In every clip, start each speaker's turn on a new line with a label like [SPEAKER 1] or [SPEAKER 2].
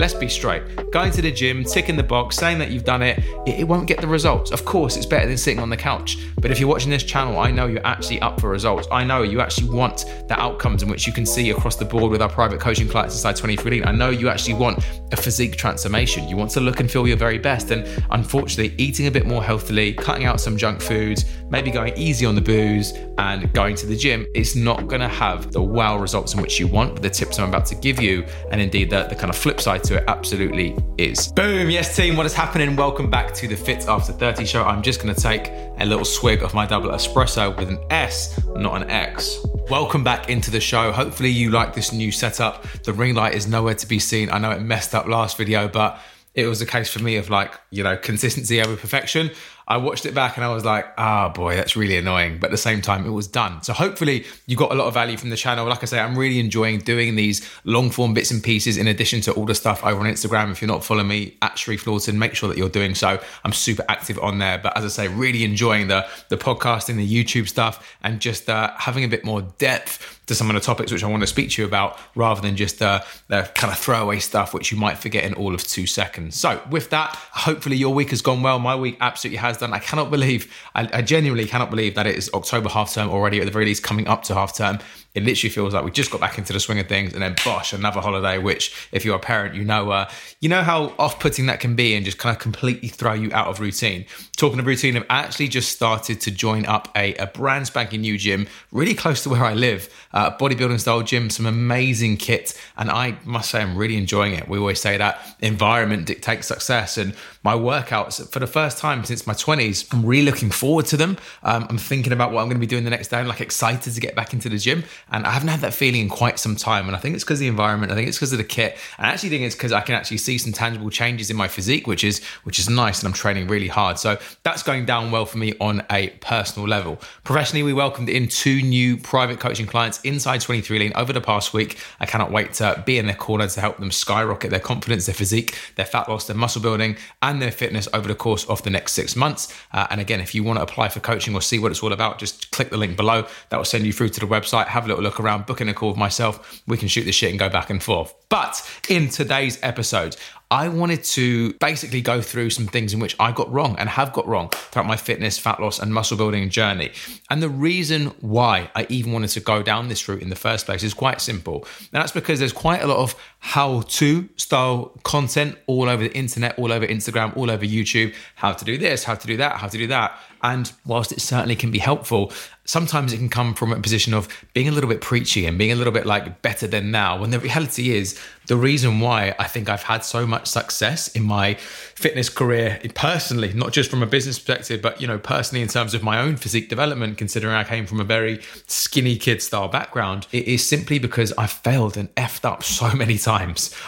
[SPEAKER 1] let's be straight. Going to the gym, ticking the box, saying that you've done it, it, won't get the results. Of course, it's better than sitting on the couch. But if you're watching this channel, I know you're actually up for results. I know you actually want the outcomes in which you can see across the board with our private coaching clients inside 23 I know you actually want a physique transformation. You want to look and feel your very best. And unfortunately, eating a bit more healthily, cutting out some junk foods, maybe going easy on the booze, and going to the gym, it's not going to have the wow results in which you want. But the tips I'm about to give you, and indeed the, the kind of flip side it, absolutely is. Boom, yes, team, what is happening? Welcome back to the Fit After 30 show. I'm just going to take a little swig of my double espresso with an S, not an X. Welcome back into the show. Hopefully, you like this new setup. The ring light is nowhere to be seen. I know it messed up last video, but it was a case for me of like, you know, consistency over perfection. I watched it back and I was like, ah, oh boy, that's really annoying. But at the same time, it was done. So hopefully you got a lot of value from the channel. Like I say, I'm really enjoying doing these long form bits and pieces in addition to all the stuff over on Instagram. If you're not following me at Sharif Lawton, make sure that you're doing so. I'm super active on there. But as I say, really enjoying the, the podcasting, the YouTube stuff, and just uh, having a bit more depth to some of the topics which I want to speak to you about rather than just uh, the kind of throwaway stuff which you might forget in all of two seconds. So, with that, hopefully your week has gone well. My week absolutely has done. I cannot believe, I, I genuinely cannot believe that it is October half term already, at the very least, coming up to half term it literally feels like we just got back into the swing of things and then bosh another holiday which if you're a parent you know uh, you know how off-putting that can be and just kind of completely throw you out of routine talking of routine i've actually just started to join up a, a brand spanking new gym really close to where i live uh, bodybuilding style gym some amazing kit and i must say i'm really enjoying it we always say that environment dictates success and my workouts for the first time since my 20s i'm really looking forward to them um, i'm thinking about what i'm going to be doing the next day i'm like excited to get back into the gym and I haven't had that feeling in quite some time. And I think it's because of the environment. I think it's because of the kit. And I actually think it's because I can actually see some tangible changes in my physique, which is which is nice. And I'm training really hard. So that's going down well for me on a personal level. Professionally, we welcomed in two new private coaching clients inside 23 Lean over the past week. I cannot wait to be in their corner to help them skyrocket their confidence, their physique, their fat loss, their muscle building, and their fitness over the course of the next six months. Uh, and again, if you want to apply for coaching or see what it's all about, just click the link below. That will send you through to the website. Have a little look around, booking a call with myself. We can shoot the shit and go back and forth. But in today's episode, I wanted to basically go through some things in which I got wrong and have got wrong throughout my fitness, fat loss, and muscle building journey. And the reason why I even wanted to go down this route in the first place is quite simple. And that's because there's quite a lot of how to style content all over the internet, all over Instagram, all over YouTube, how to do this, how to do that, how to do that. And whilst it certainly can be helpful, sometimes it can come from a position of being a little bit preachy and being a little bit like better than now. When the reality is, the reason why I think I've had so much success in my fitness career personally, not just from a business perspective, but you know, personally in terms of my own physique development, considering I came from a very skinny kid style background, it is simply because I've failed and effed up so many times.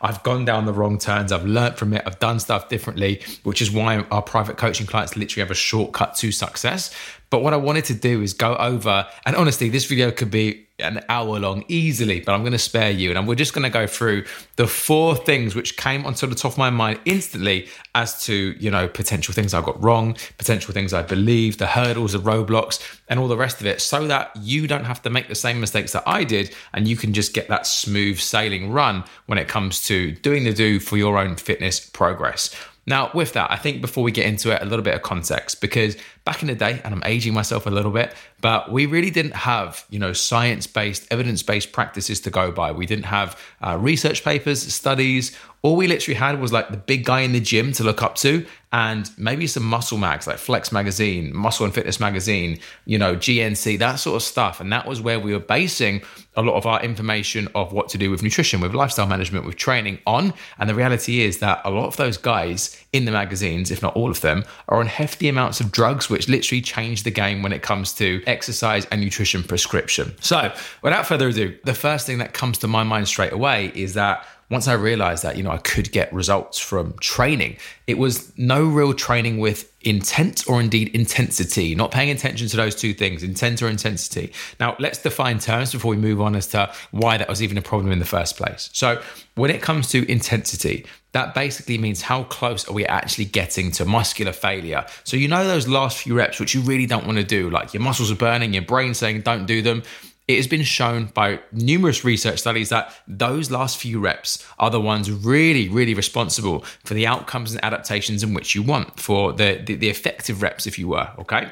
[SPEAKER 1] I've gone down the wrong turns, I've learned from it, I've done stuff differently, which is why our private coaching clients literally have a shortcut to success. But what I wanted to do is go over, and honestly, this video could be an hour long easily, but I'm going to spare you. And we're just going to go through the four things which came onto the top of my mind instantly as to, you know, potential things I got wrong, potential things I believe, the hurdles, the roadblocks, and all the rest of it, so that you don't have to make the same mistakes that I did and you can just get that smooth sailing run when it comes to doing the do for your own fitness progress. Now, with that, I think before we get into it, a little bit of context because back in the day, and I'm aging myself a little bit, but we really didn't have, you know, science-based, evidence-based practices to go by. We didn't have uh, research papers, studies. All we literally had was like the big guy in the gym to look up to, and maybe some muscle mags like Flex Magazine, Muscle and Fitness Magazine, you know, GNC, that sort of stuff. And that was where we were basing a lot of our information of what to do with nutrition, with lifestyle management, with training on. And the reality is that a lot of those guys in the magazines, if not all of them, are on hefty amounts of drugs, which literally change the game when it comes to exercise and nutrition prescription. So, without further ado, the first thing that comes to my mind straight away is that once I realized that, you know, I could get results from training, it was no real training with intent or indeed intensity, not paying attention to those two things, intent or intensity. Now, let's define terms before we move on as to why that was even a problem in the first place. So, when it comes to intensity, that basically means how close are we actually getting to muscular failure. So, you know, those last few reps, which you really don't want to do, like your muscles are burning, your brain saying don't do them it has been shown by numerous research studies that those last few reps are the ones really, really responsible for the outcomes and adaptations in which you want, for the, the, the effective reps, if you were, okay?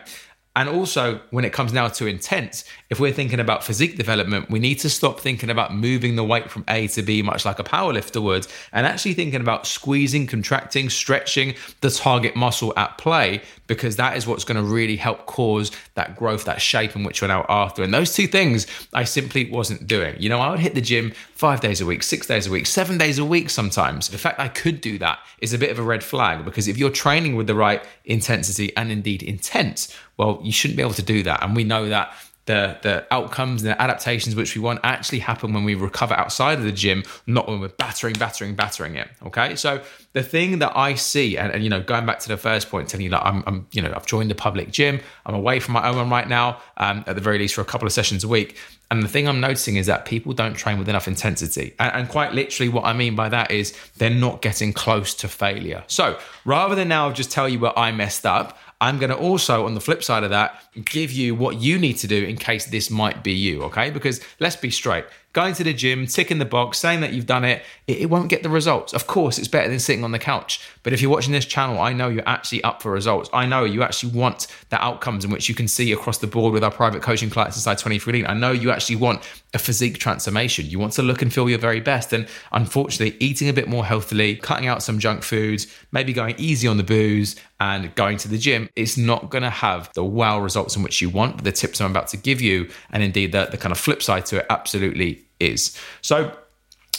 [SPEAKER 1] And also, when it comes now to intent, if we're thinking about physique development, we need to stop thinking about moving the weight from A to B, much like a powerlifter would, and actually thinking about squeezing, contracting, stretching the target muscle at play, because that is what's going to really help cause that growth, that shape in which we're now after. And those two things I simply wasn't doing. You know, I would hit the gym five days a week, six days a week, seven days a week sometimes. The fact I could do that is a bit of a red flag because if you're training with the right intensity and indeed intent, well, you shouldn't be able to do that. And we know that the the outcomes and the adaptations which we want actually happen when we recover outside of the gym, not when we're battering, battering, battering it. Okay, so the thing that I see, and, and you know, going back to the first point, telling you that I'm, I'm, you know, I've joined the public gym, I'm away from my own one right now, um, at the very least for a couple of sessions a week. And the thing I'm noticing is that people don't train with enough intensity. And, and, quite literally, what I mean by that is they're not getting close to failure. So rather than now just tell you where I messed up, I'm going to also, on the flip side of that, give you what you need to do in case this might be you, okay? Because let's be straight going to the gym, ticking the box, saying that you've done it, it, it, won't get the results. Of course, it's better than sitting on the couch. But if you're watching this channel, I know you're actually up for results. I know you actually want the outcomes in which you can see across the board with our private coaching clients inside 23 Lean. I know you actually want a physique transformation. You want to look and feel your very best. And unfortunately, eating a bit more healthily, cutting out some junk foods, maybe going easy on the booze, and going to the gym it's not going to have the wow results in which you want. But the tips I'm about to give you, and indeed the, the kind of flip side to it, absolutely is. So,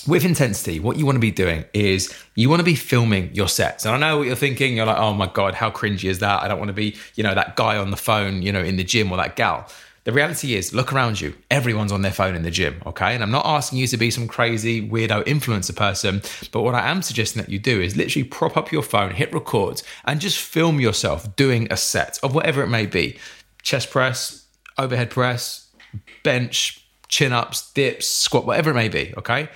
[SPEAKER 1] with intensity, what you want to be doing is you want to be filming your sets. And I know what you're thinking. You're like, oh my God, how cringy is that? I don't want to be, you know, that guy on the phone, you know, in the gym or that gal. The reality is, look around you. Everyone's on their phone in the gym, okay? And I'm not asking you to be some crazy, weirdo influencer person, but what I am suggesting that you do is literally prop up your phone, hit record, and just film yourself doing a set of whatever it may be chest press, overhead press, bench, chin ups, dips, squat, whatever it may be, okay?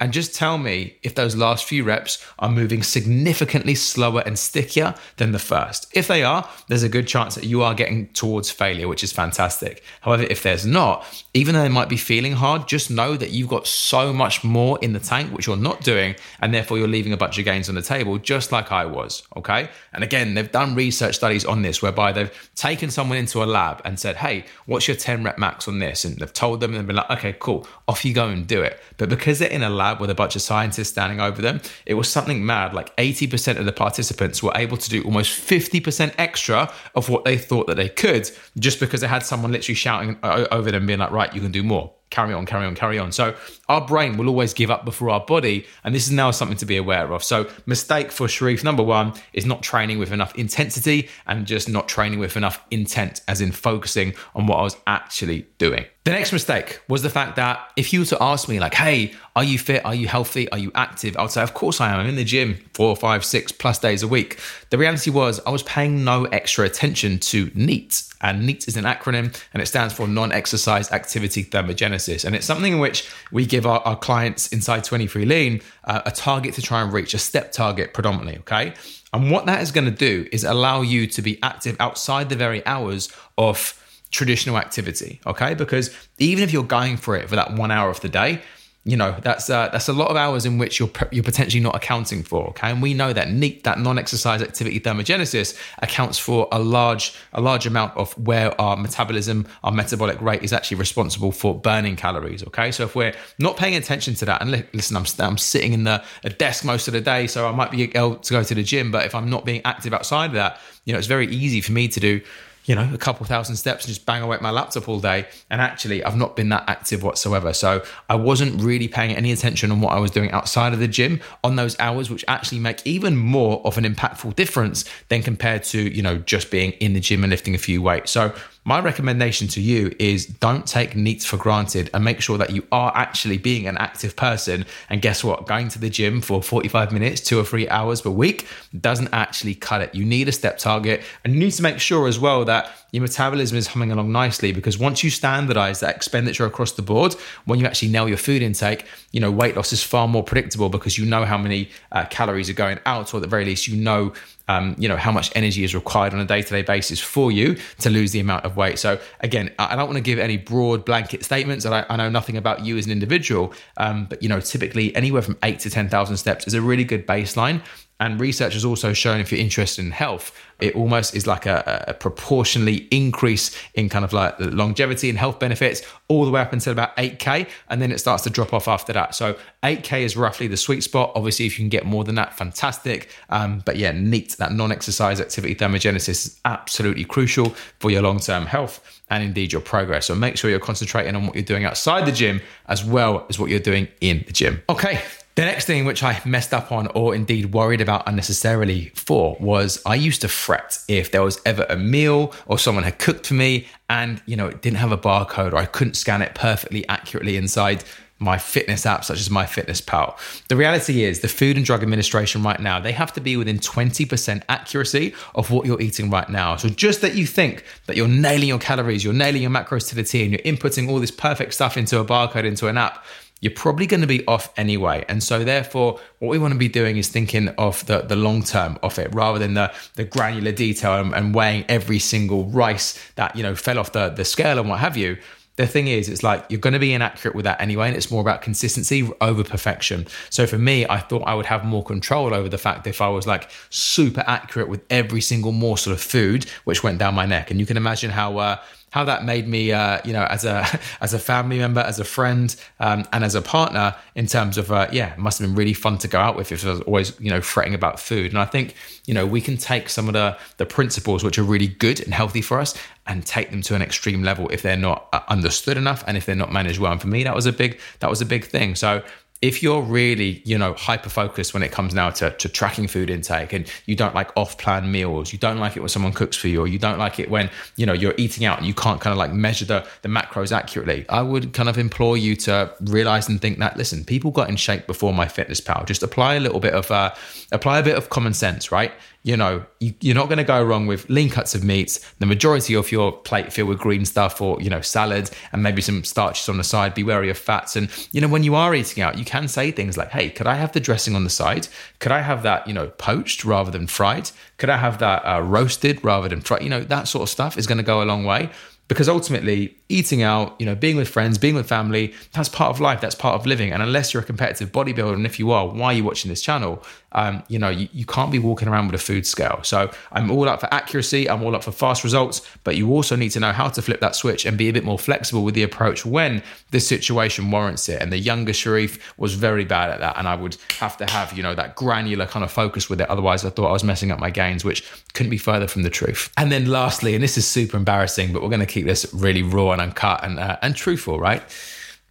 [SPEAKER 1] And just tell me if those last few reps are moving significantly slower and stickier than the first. If they are, there's a good chance that you are getting towards failure, which is fantastic. However, if there's not, even though they might be feeling hard, just know that you've got so much more in the tank, which you're not doing, and therefore you're leaving a bunch of gains on the table, just like I was. Okay. And again, they've done research studies on this whereby they've taken someone into a lab and said, Hey, what's your 10 rep max on this? And they've told them and they've been like, Okay, cool, off you go and do it. But because they're in a lab, lab with a bunch of scientists standing over them. It was something mad. Like 80% of the participants were able to do almost 50% extra of what they thought that they could just because they had someone literally shouting over them, being like, right, you can do more carry on, carry on, carry on. So our brain will always give up before our body. And this is now something to be aware of. So, mistake for Sharif, number one, is not training with enough intensity and just not training with enough intent, as in focusing on what I was actually doing. The next mistake was the fact that if you were to ask me, like, hey, are you fit? Are you healthy? Are you active? I would say, of course I am. I'm in the gym four, five, six plus days a week. The reality was, I was paying no extra attention to NEAT. And NEAT is an acronym and it stands for non exercise activity thermogenesis. And it's something in which we give our, our clients inside 23 Lean uh, a target to try and reach, a step target predominantly. Okay. And what that is going to do is allow you to be active outside the very hours of traditional activity, okay? Because even if you're going for it for that one hour of the day, you know that's uh, that's a lot of hours in which you're you're potentially not accounting for. Okay, and we know that NEAT, that non-exercise activity thermogenesis, accounts for a large a large amount of where our metabolism, our metabolic rate is actually responsible for burning calories. Okay, so if we're not paying attention to that, and listen, I'm I'm sitting in the a desk most of the day, so I might be able to go to the gym, but if I'm not being active outside of that, you know, it's very easy for me to do you know, a couple thousand steps and just bang away at my laptop all day. And actually, I've not been that active whatsoever. So I wasn't really paying any attention on what I was doing outside of the gym on those hours, which actually make even more of an impactful difference than compared to, you know, just being in the gym and lifting a few weights. So my recommendation to you is don't take NEATs for granted and make sure that you are actually being an active person. And guess what? Going to the gym for 45 minutes, two or three hours per week doesn't actually cut it. You need a step target and you need to make sure as well that your metabolism is humming along nicely because once you standardize that expenditure across the board, when you actually nail your food intake, you know, weight loss is far more predictable because you know how many uh, calories are going out, or at the very least, you know um, you know how much energy is required on a day-to-day basis for you to lose the amount of weight. So again, I don't want to give any broad blanket statements. I, I know nothing about you as an individual, um, but you know, typically anywhere from eight to ten thousand steps is a really good baseline. And research has also shown if you're interested in health, it almost is like a, a, proportionally increase in kind of like longevity and health benefits all the way up until about 8K. And then it starts to drop off after that. So 8K is roughly the sweet spot. Obviously, if you can get more than that, fantastic. Um, but yeah, neat. That non exercise activity thermogenesis is absolutely crucial for your long term health and indeed your progress. So make sure you're concentrating on what you're doing outside the gym as well as what you're doing in the gym. Okay, the next thing which I messed up on or indeed worried about unnecessarily for was I used to fret if there was ever a meal or someone had cooked for me and you know it didn't have a barcode or I couldn't scan it perfectly accurately inside my fitness app such as MyFitnessPal. The reality is the Food and Drug Administration right now, they have to be within 20% accuracy of what you're eating right now. So just that you think that you're nailing your calories, you're nailing your macros to the T and you're inputting all this perfect stuff into a barcode into an app, you're probably going to be off anyway. And so therefore, what we want to be doing is thinking of the, the long term of it rather than the, the granular detail and, and weighing every single rice that, you know, fell off the, the scale and what have you the thing is, it's like you're going to be inaccurate with that anyway, and it's more about consistency over perfection. So for me, I thought I would have more control over the fact if I was like super accurate with every single morsel of food which went down my neck. And you can imagine how uh, how that made me, uh, you know, as a as a family member, as a friend, um, and as a partner. In terms of, uh, yeah, must have been really fun to go out with if I was always, you know, fretting about food. And I think, you know, we can take some of the the principles which are really good and healthy for us and take them to an extreme level if they're not uh, understood enough and if they're not managed well. And for me, that was a big that was a big thing. So if you're really, you know, hyper focused when it comes now to, to tracking food intake and you don't like off plan meals, you don't like it when someone cooks for you, or you don't like it when, you know, you're eating out and you can't kind of like measure the, the macros accurately, I would kind of implore you to realize and think that, listen, people got in shape before MyFitnessPal. Just apply a little bit of, uh, apply a bit of common sense, right? You know, you, are not going to go wrong with lean cuts of meats. The majority of your plate filled with green stuff or, you know, salads and maybe some starches on the side. Be wary of fats. And, you know, when you are eating out, you can say things like, hey, could I have the dressing on the side? Could I have that, you know, poached rather than fried? Could I have that uh, roasted rather than fried? You know, that sort of stuff is going to go a long way because ultimately eating out you know being with friends being with family that's part of life that's part of living. And unless you're a competitive bodybuilder and if you are why are you watching this channel? Um, you know you, you can't be walking around with a food scale. So i'm all up for accuracy i'm all up for fast results but you also need to know how to flip that switch and be a bit more flexible with the approach when the situation warrants it. And the younger sharif was very bad at that and i would have to have you know that granular kind of focus with it. Otherwise i thought i was messing up my gains which couldn't be further from the truth. And then lastly and this is super embarrassing but we're going to keep this really raw and uncut and, uh, and truthful, right?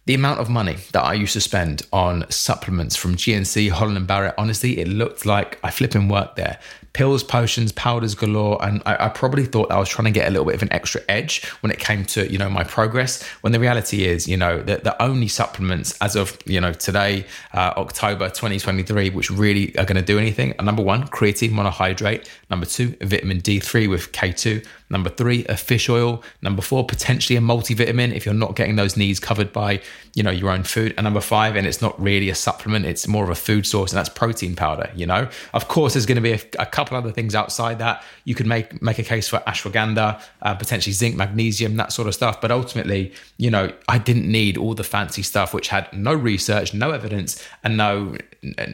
[SPEAKER 1] The amount of money that I used to spend on supplements from GNC, Holland and Barrett, honestly, it looked like I flipping worked there pills, potions, powders galore. And I, I, probably thought I was trying to get a little bit of an extra edge when it came to, you know, my progress. When the reality is, you know, that the only supplements as of, you know, today, uh, October 2023, which really are going to do anything are number one, creatine monohydrate. Number two, vitamin D3 with K2. Number three, a fish oil. Number four, potentially a multivitamin if you're not getting those needs covered by, you know, your own food. And number five, and it's not really a supplement, it's more of a food source, and that's protein powder, you know. Of course, there's going to be a, a couple couple other things outside that. You could make make a case for ashwagandha, uh, potentially zinc, magnesium, that sort of stuff. But ultimately, you know, I didn't need all the fancy stuff which had no research, no evidence, and no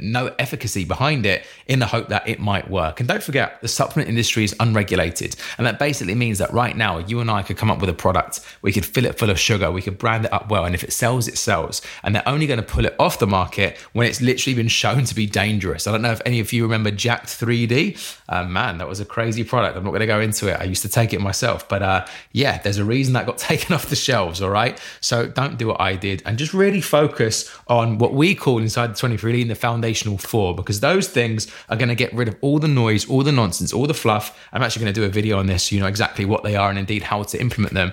[SPEAKER 1] no efficacy behind it in the hope that it might work. And don't forget, the supplement industry is unregulated, and that basically means that right now you and I could come up with a product, we could fill it full of sugar, we could brand it up well, and if it sells, it sells. And they're only going to pull it off the market when it's literally been shown to be dangerous. I don't know if any of you remember Jack 3D. Uh, man, that was a crazy product. I'm not going to go into it. I used to take it myself, but uh, yeah, there's a reason that got taken off the shelves. All right, so don't do what I did, and just really focus on what we call inside the 23 Lean the foundational four, because those things are going to get rid of all the noise, all the nonsense, all the fluff. I'm actually going to do a video on this, so you know exactly what they are and indeed how to implement them.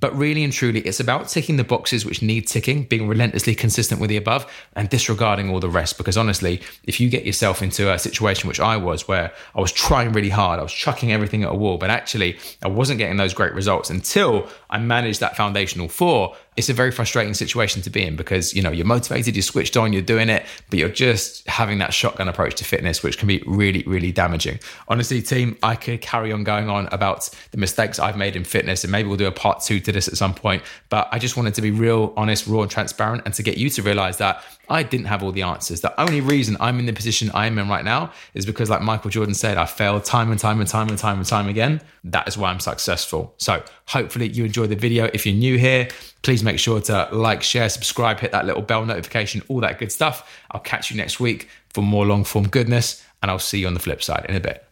[SPEAKER 1] But really and truly, it's about ticking the boxes which need ticking, being relentlessly consistent with the above, and disregarding all the rest. Because honestly, if you get yourself into a situation which I was, where I was trying really hard, I was chucking everything at a wall, but actually I wasn't getting those great results until I managed that foundational four, it's a very frustrating situation to be in because, you know, you're motivated, you're switched on, you're doing it, but you're just having that shotgun approach to fitness, which can be really, really damaging. Honestly, team, I could carry on going on about the mistakes I've made in fitness, and maybe we'll do a part two to this at some point. But I just wanted to be real, honest, raw, and transparent, and to get you to realize that I didn't have all the answers. The only reason I'm in the position I am in right now is because, like Michael Jordan said, I failed time and time and time and time and time again. That is why I'm successful. So hopefully you enjoy the video. If you're new here, please make sure to like, share, subscribe, hit that little bell notification, all that good stuff. I'll catch you next week for more long form goodness, and I'll see you on the flip side in a bit.